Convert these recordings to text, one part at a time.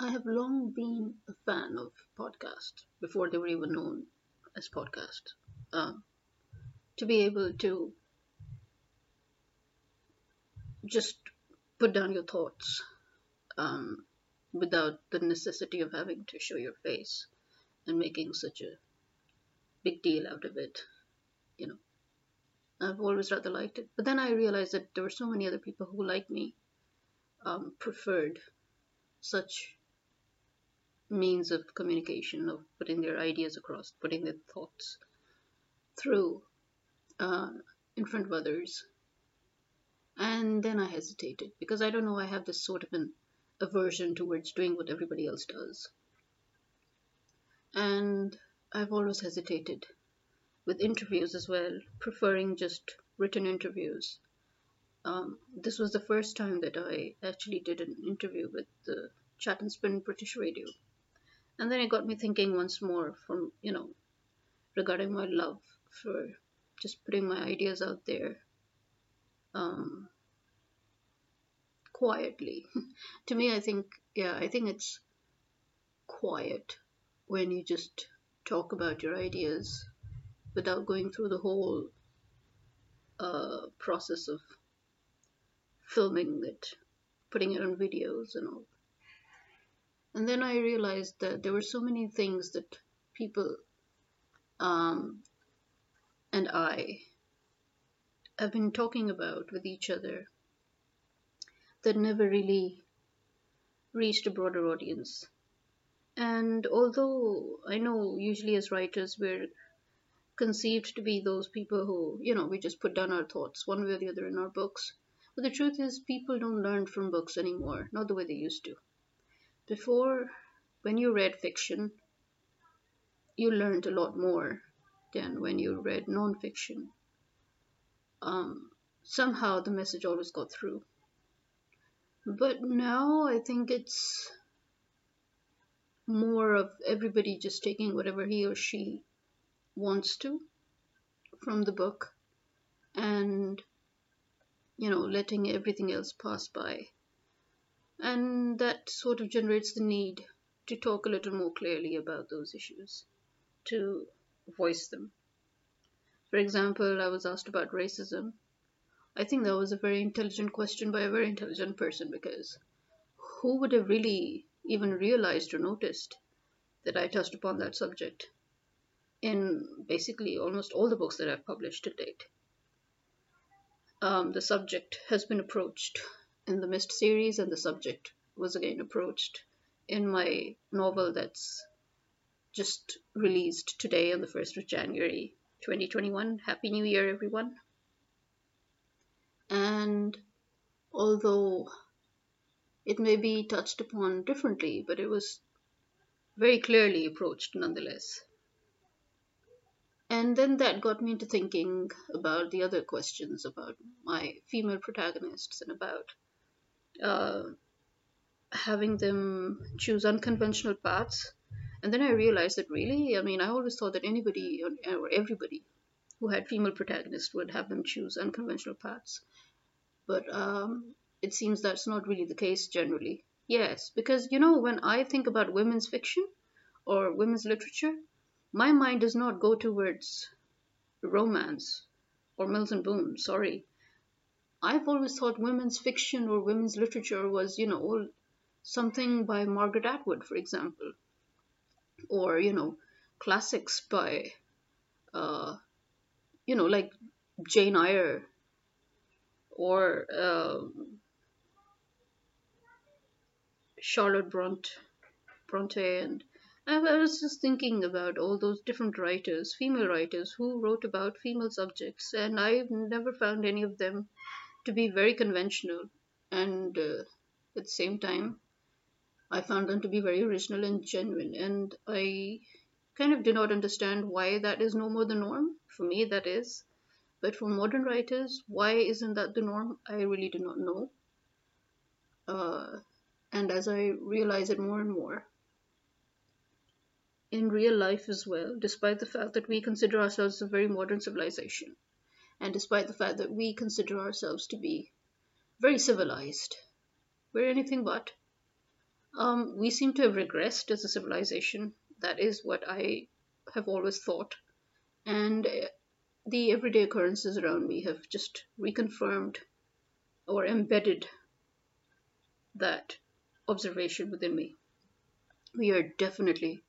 I have long been a fan of podcasts before they were even known as podcasts. Um, to be able to just put down your thoughts um, without the necessity of having to show your face and making such a big deal out of it, you know. I've always rather liked it. But then I realized that there were so many other people who, like me, um, preferred such means of communication, of putting their ideas across, putting their thoughts through uh, in front of others. And then I hesitated because I don't know, I have this sort of an aversion towards doing what everybody else does. And I've always hesitated with interviews as well, preferring just written interviews. Um, this was the first time that I actually did an interview with the Chat and Spin British Radio. And then it got me thinking once more from, you know, regarding my love for just putting my ideas out there um, quietly. to me, I think, yeah, I think it's quiet when you just talk about your ideas without going through the whole uh, process of filming it, putting it on videos and all. And then I realized that there were so many things that people um, and I have been talking about with each other that never really reached a broader audience. And although I know usually as writers we're conceived to be those people who, you know, we just put down our thoughts one way or the other in our books. But the truth is, people don't learn from books anymore, not the way they used to. Before, when you read fiction, you learned a lot more than when you read nonfiction. Um, somehow the message always got through. But now I think it's more of everybody just taking whatever he or she wants to from the book and you know letting everything else pass by and that sort of generates the need to talk a little more clearly about those issues to voice them for example i was asked about racism i think that was a very intelligent question by a very intelligent person because who would have really even realized or noticed that i touched upon that subject in basically almost all the books that I've published to date. Um, the subject has been approached in the Mist series, and the subject was again approached in my novel that's just released today on the 1st of January 2021. Happy New Year, everyone. And although it may be touched upon differently, but it was very clearly approached nonetheless. And then that got me into thinking about the other questions about my female protagonists and about uh, having them choose unconventional paths. And then I realized that really, I mean, I always thought that anybody or everybody who had female protagonists would have them choose unconventional paths. But um, it seems that's not really the case generally. Yes, because you know, when I think about women's fiction or women's literature, my mind does not go towards romance or Mills and Boon, sorry. I've always thought women's fiction or women's literature was, you know, something by Margaret Atwood, for example, or, you know, classics by, uh, you know, like Jane Eyre. Or um, Charlotte Bronte, Bronte and I was just thinking about all those different writers, female writers, who wrote about female subjects, and I've never found any of them to be very conventional. And uh, at the same time, I found them to be very original and genuine. And I kind of do not understand why that is no more the norm. For me, that is. But for modern writers, why isn't that the norm? I really do not know. Uh, and as I realize it more and more, in real life as well, despite the fact that we consider ourselves a very modern civilization, and despite the fact that we consider ourselves to be very civilized. We're anything but. Um, we seem to have regressed as a civilization. That is what I have always thought. And uh, the everyday occurrences around me have just reconfirmed or embedded that observation within me. We are definitely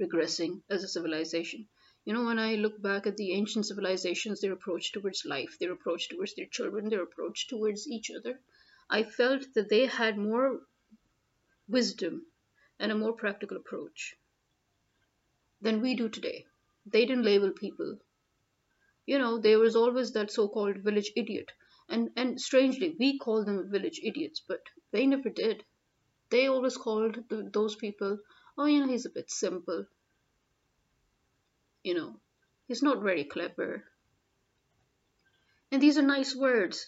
regressing as a civilization. You know, when I look back at the ancient civilizations, their approach towards life, their approach towards their children, their approach towards each other, I felt that they had more wisdom and a more practical approach than we do today. They didn't label people. You know, there was always that so called village idiot. And, and strangely, we call them village idiots, but they never did. They always called the, those people, oh, you know, he's a bit simple. You know, he's not very clever. And these are nice words.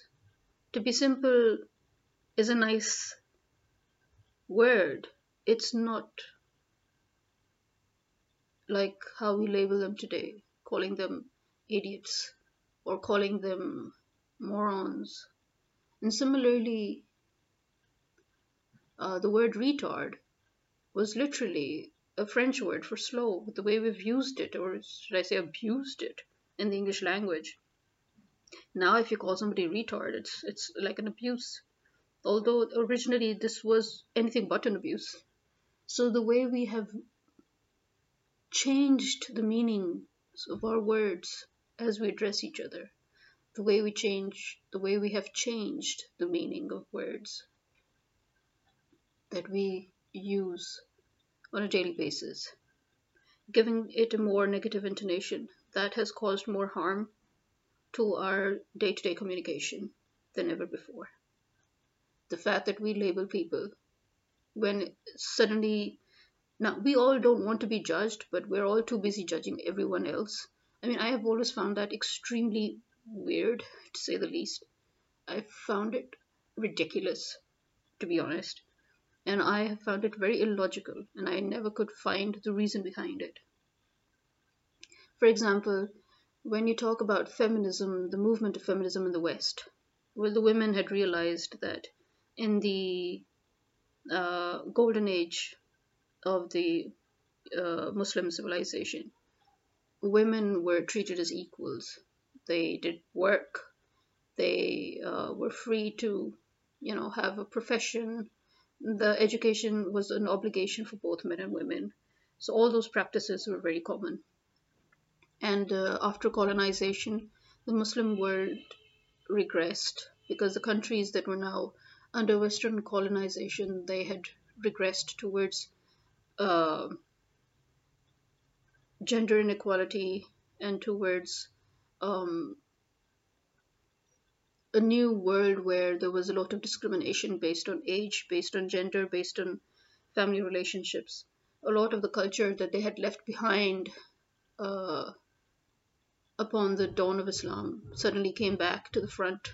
To be simple is a nice word. It's not like how we label them today, calling them idiots or calling them morons. And similarly, uh, the word retard was literally a French word for slow, the way we've used it, or should I say abused it, in the English language. Now, if you call somebody retard, it's it's like an abuse. Although originally this was anything but an abuse. So the way we have changed the meanings of our words as we address each other, the way we change, the way we have changed the meaning of words that we use on a daily basis, giving it a more negative intonation that has caused more harm to our day to day communication than ever before. The fact that we label people when suddenly now we all don't want to be judged, but we're all too busy judging everyone else. I mean, I have always found that extremely weird, to say the least. I found it ridiculous, to be honest and I have found it very illogical, and I never could find the reason behind it. For example, when you talk about feminism, the movement of feminism in the West, well, the women had realized that in the uh, golden age of the uh, Muslim civilization, women were treated as equals. They did work. They uh, were free to, you know, have a profession the education was an obligation for both men and women. So all those practices were very common. And uh, after colonization, the Muslim world regressed because the countries that were now under Western colonization, they had regressed towards uh, gender inequality and towards um, a new world where there was a lot of discrimination based on age, based on gender, based on family relationships. A lot of the culture that they had left behind uh, upon the dawn of Islam suddenly came back to the front.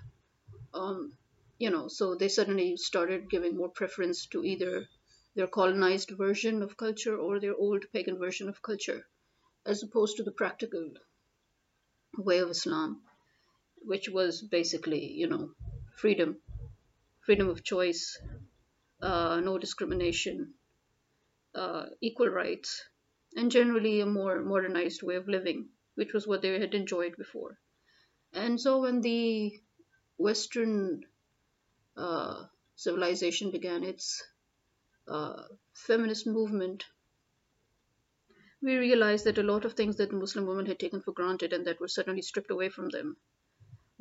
Um, you know, so they suddenly started giving more preference to either their colonized version of culture or their old pagan version of culture, as opposed to the practical way of Islam which was basically, you know, freedom, freedom of choice, uh, no discrimination, uh, equal rights, and generally a more modernized way of living, which was what they had enjoyed before. And so when the Western uh, civilization began its uh, feminist movement, we realized that a lot of things that Muslim women had taken for granted and that were suddenly stripped away from them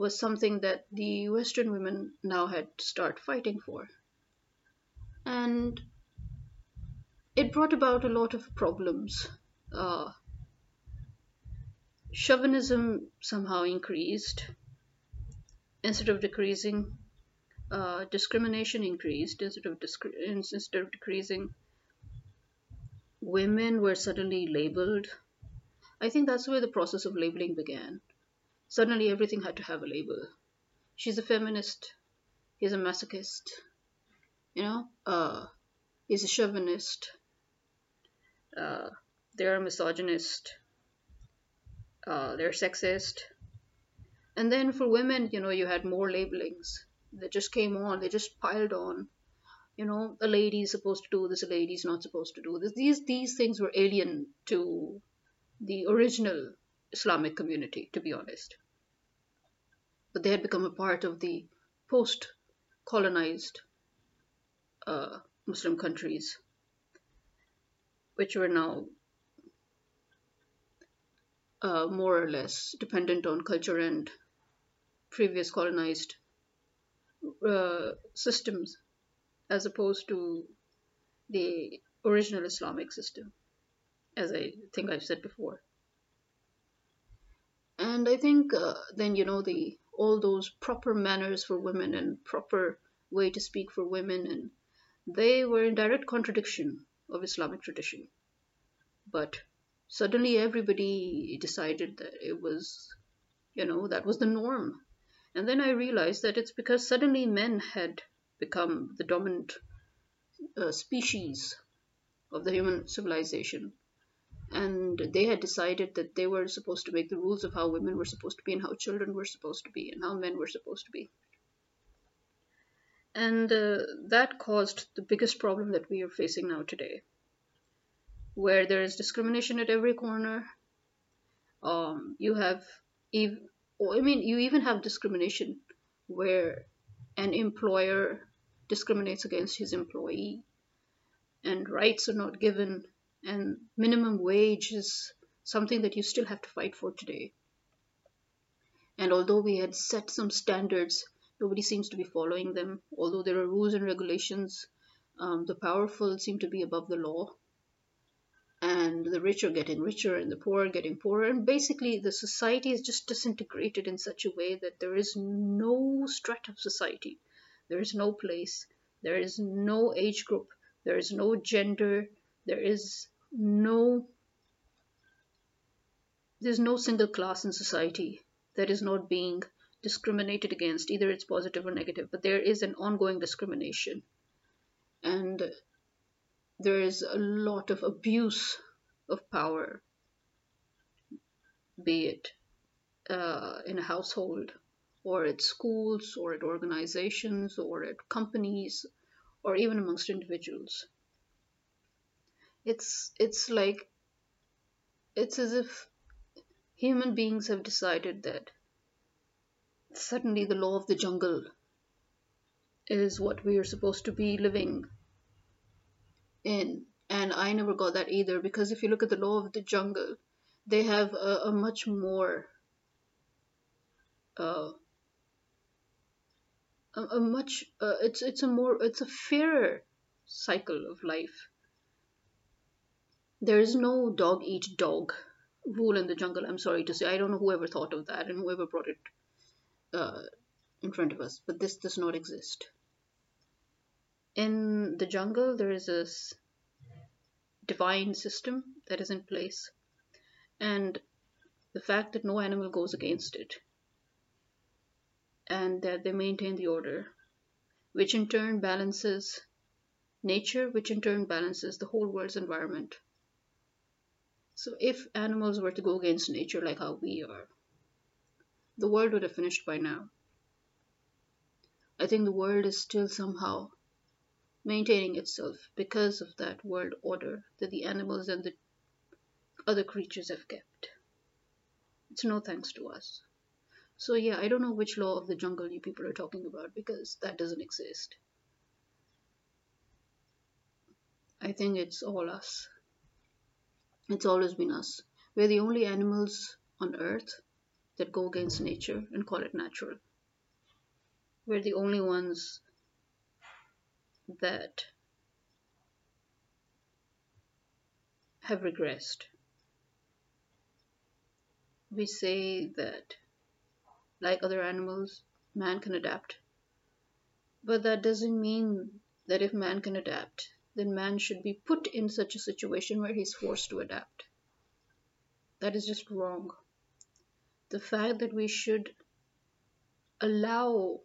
was something that the Western women now had to start fighting for. And it brought about a lot of problems. Uh, chauvinism somehow increased instead of decreasing. Uh, discrimination increased instead of instead of decreasing. Women were suddenly labeled. I think that's where the process of labeling began. Suddenly everything had to have a label. She's a feminist. He's a masochist. You know? Uh, he's a chauvinist. Uh, they're a misogynist. Uh, they're sexist. And then for women, you know, you had more labelings that just came on, they just piled on. you know a lady is supposed to do this a lady is not supposed to do this these these things were alien to the original islamic community to be honest but they had become a part of the post colonized uh, muslim countries which were now uh, more or less dependent on culture and previous colonized uh, systems as opposed to the original Islamic system, as I think I've said before. And I think uh, then you know the all those proper manners for women and proper way to speak for women, and they were in direct contradiction of Islamic tradition. But suddenly everybody decided that it was, you know, that was the norm. And then I realized that it's because suddenly men had become the dominant uh, species of the human civilization. And they had decided that they were supposed to make the rules of how women were supposed to be and how children were supposed to be and how men were supposed to be. And uh, that caused the biggest problem that we are facing now today, where there is discrimination at every corner. Um, you have, ev- I mean, you even have discrimination where an employer discriminates against his employee and rights are not given and minimum wage is something that you still have to fight for today. And although we had set some standards nobody seems to be following them. Although there are rules and regulations um, the powerful seem to be above the law. And the rich are getting richer and the poor are getting poorer. And basically the society is just disintegrated in such a way that there is no strata of society. There is no place. There is no age group. There is no gender. There is no there's no single class in society that is not being discriminated against either it's positive or negative but there is an ongoing discrimination and there is a lot of abuse of power, be it uh, in a household or at schools or at organizations or at companies or even amongst individuals. It's it's like it's as if human beings have decided that suddenly the law of the jungle is what we are supposed to be living in. And I never got that either because if you look at the law of the jungle, they have a, a much more uh, a, a much uh, it's it's a more it's a fairer cycle of life. There is no dog eat dog rule in the jungle. I'm sorry to say, I don't know whoever thought of that and whoever brought it uh, in front of us, but this does not exist in the jungle there is this divine system that is in place and the fact that no animal goes against it and that they maintain the order which in turn balances nature which in turn balances the whole world's environment so if animals were to go against nature like how we are the world would have finished by now i think the world is still somehow maintaining itself because of that world order that the animals and the other creatures have kept. It's no thanks to us. So, yeah, I don't know which law of the jungle you people are talking about because that doesn't exist. I think it's all us. It's always been us. We're the only animals on earth that go against nature and call it natural. We're the only ones that have regressed. We say that, like other animals, man can adapt. But that doesn't mean that if man can adapt, then man should be put in such a situation where he's forced to adapt. That is just wrong. The fact that we should allow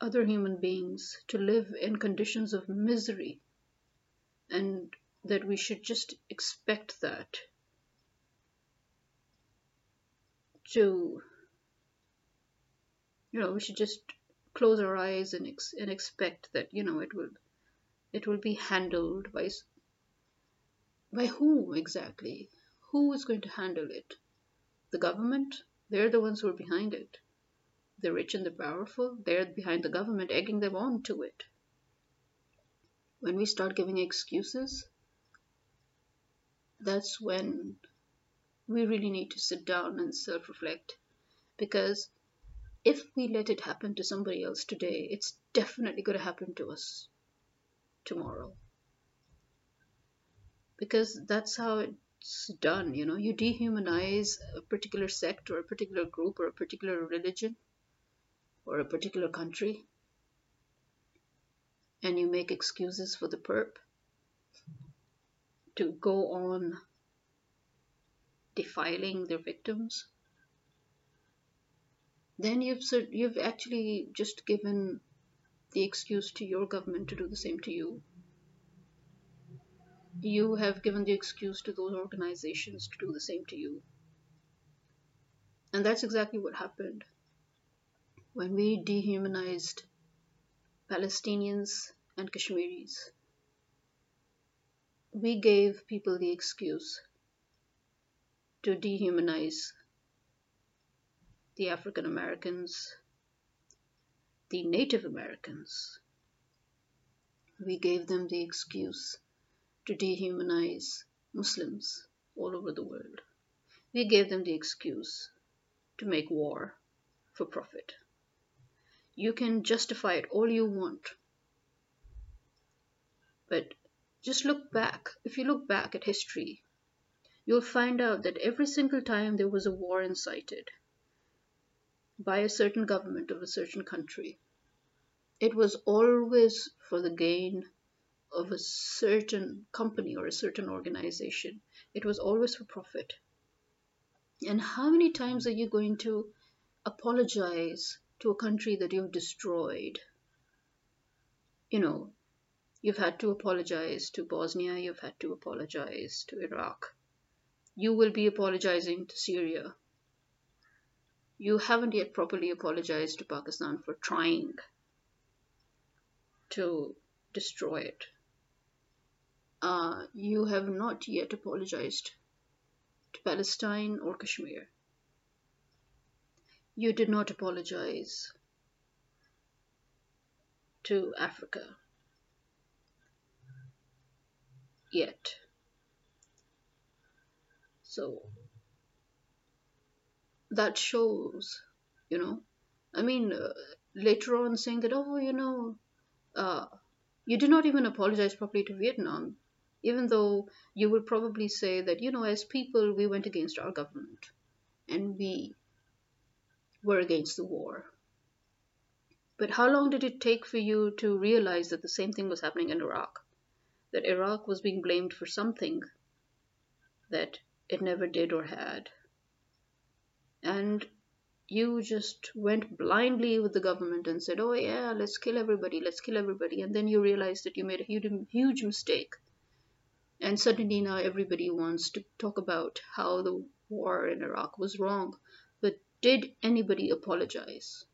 other human beings to live in conditions of misery and that we should just expect that to you know we should just close our eyes and ex- and expect that you know it will It will be handled by by whom exactly? Who is going to handle it? The government? They're the ones who are behind it. The rich and the powerful, they're behind the government, egging them on to it. When we start giving excuses, that's when we really need to sit down and self reflect. Because if we let it happen to somebody else today, it's definitely going to happen to us tomorrow. Because that's how it's done, you know. You dehumanize a particular sect or a particular group or a particular religion or a particular country, and you make excuses for the perp to go on defiling their victims, then you've you've actually just given the excuse to your government to do the same to you. You have given the excuse to those organizations to do the same to you. And that's exactly what happened when we dehumanized Palestinians and Kashmiris. We gave people the excuse to dehumanize the African Americans, the Native Americans. We gave them the excuse to dehumanize Muslims all over the world. We gave them the excuse to make war for profit. You can justify it all you want. But just look back. If you look back at history, you'll find out that every single time there was a war incited by a certain government of a certain country, it was always for the gain of a certain company or a certain organization. It was always for profit. And how many times are you going to apologize to a country that you've destroyed? You know, you've had to apologize to Bosnia, you've had to apologize to Iraq, you will be apologizing to Syria. You haven't yet properly apologized to Pakistan for trying to destroy it. Uh, you have not yet apologized to Palestine or Kashmir. You did not apologize to Africa yet. So that shows, you know. I mean, uh, later on saying that, oh, you know, uh, you did not even apologize properly to Vietnam, even though you would probably say that, you know, as people, we went against our government and we were against the war. But how long did it take for you to realize that the same thing was happening in Iraq? That Iraq was being blamed for something that it never did or had. And you just went blindly with the government and said, oh, yeah, let's kill everybody, let's kill everybody. And then you realized that you made a huge, huge mistake. And suddenly now everybody wants to talk about how the war in Iraq was wrong. But did anybody apologize?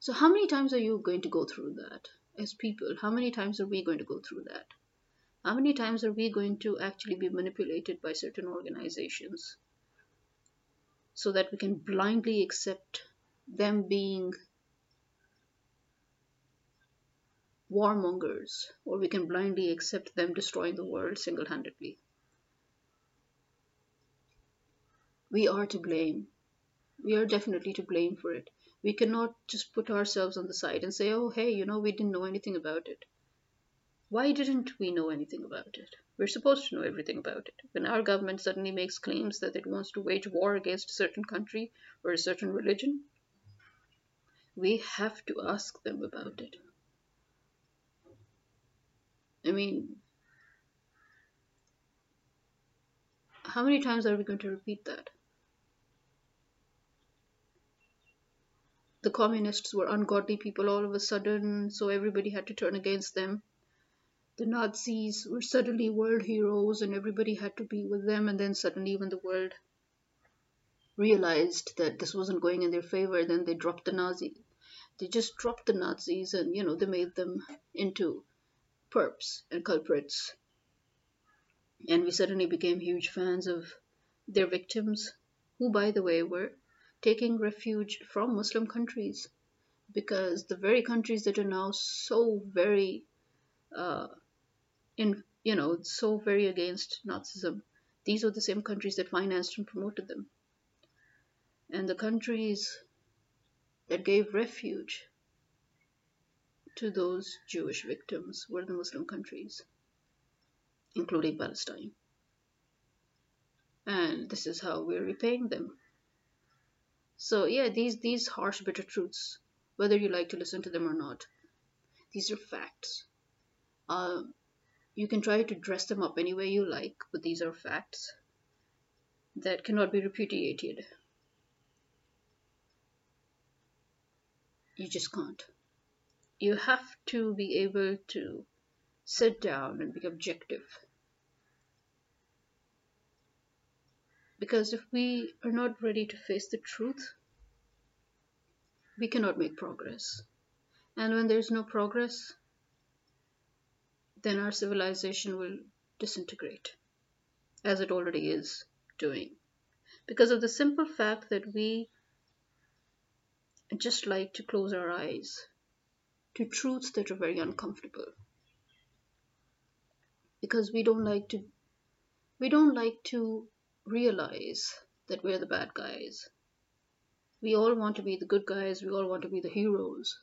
So, how many times are you going to go through that as people? How many times are we going to go through that? How many times are we going to actually be manipulated by certain organizations so that we can blindly accept them being warmongers or we can blindly accept them destroying the world single handedly? We are to blame. We are definitely to blame for it. We cannot just put ourselves on the side and say, oh, hey, you know, we didn't know anything about it. Why didn't we know anything about it? We're supposed to know everything about it. When our government suddenly makes claims that it wants to wage war against a certain country or a certain religion, we have to ask them about it. I mean, how many times are we going to repeat that? The communists were ungodly people all of a sudden, so everybody had to turn against them the Nazis were suddenly world heroes and everybody had to be with them. And then suddenly, when the world realized that this wasn't going in their favor, then they dropped the Nazis. They just dropped the Nazis and, you know, they made them into perps and culprits. And we suddenly became huge fans of their victims, who, by the way, were taking refuge from Muslim countries because the very countries that are now so very uh, in you know so very against Nazism, these were the same countries that financed and promoted them, and the countries that gave refuge to those Jewish victims were the Muslim countries, including Palestine. And this is how we're repaying them. So yeah, these these harsh, bitter truths, whether you like to listen to them or not, these are facts. Uh, you can try to dress them up any way you like, but these are facts that cannot be repudiated. You just can't. You have to be able to sit down and be objective. Because if we are not ready to face the truth, we cannot make progress. And when there's no progress, then our civilization will disintegrate, as it already is doing. Because of the simple fact that we just like to close our eyes to truths that are very uncomfortable. Because we don't like to we don't like to realize that we're the bad guys. We all want to be the good guys, we all want to be the heroes.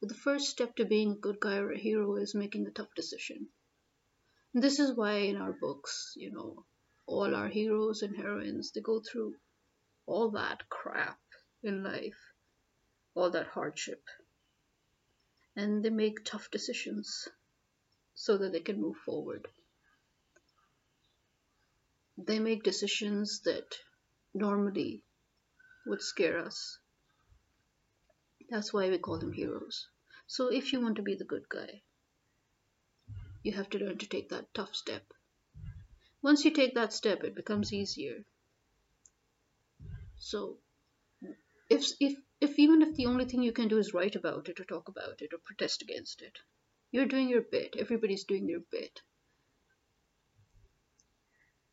But the first step to being a good guy or a hero is making a tough decision. And this is why in our books, you know, all our heroes and heroines, they go through all that crap in life, all that hardship. And they make tough decisions so that they can move forward. They make decisions that normally would scare us that's why we call them heroes. So if you want to be the good guy, you have to learn to take that tough step. Once you take that step, it becomes easier. So if if if even if the only thing you can do is write about it or talk about it or protest against it, you're doing your bit. Everybody's doing their bit.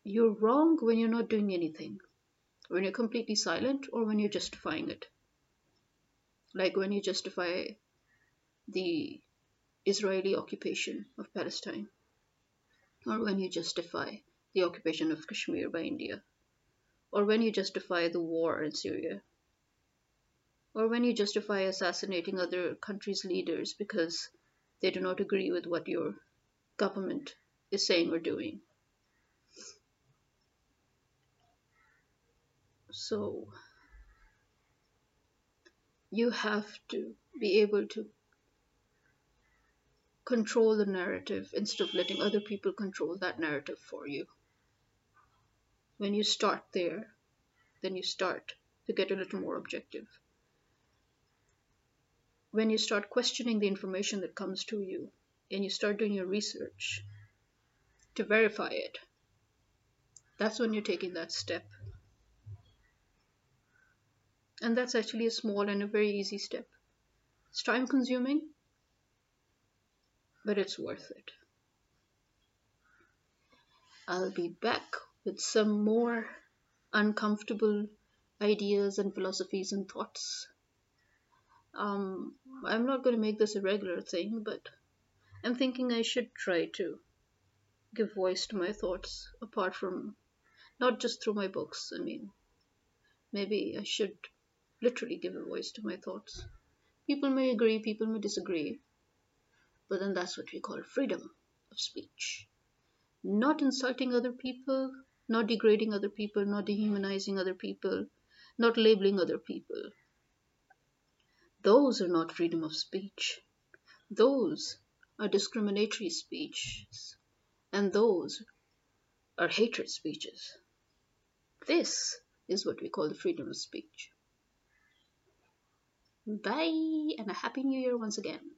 You're wrong when you're not doing anything, when you're completely silent, or when you're justifying it like when you justify the Israeli occupation of Palestine, or when you justify the occupation of Kashmir by India, or when you justify the war in Syria, or when you justify assassinating other countries' leaders because they do not agree with what your government is saying or doing. So, you have to be able to control the narrative instead of letting other people control that narrative for you. When you start there, then you start to get a little more objective. When you start questioning the information that comes to you and you start doing your research to verify it, that's when you're taking that step and that's actually a small and a very easy step. It's time consuming, but it's worth it. I'll be back with some more uncomfortable ideas and philosophies and thoughts. Um, I'm not going to make this a regular thing, but I'm thinking I should try to give voice to my thoughts apart from not just through my books. I mean, maybe I should literally give a voice to my thoughts. People may agree, people may disagree, but then that's what we call freedom of speech. Not insulting other people, not degrading other people, not dehumanizing other people, not labeling other people. Those are not freedom of speech. Those are discriminatory speeches, and those are hatred speeches. This is what we call the freedom of speech. Bye and a happy new year once again.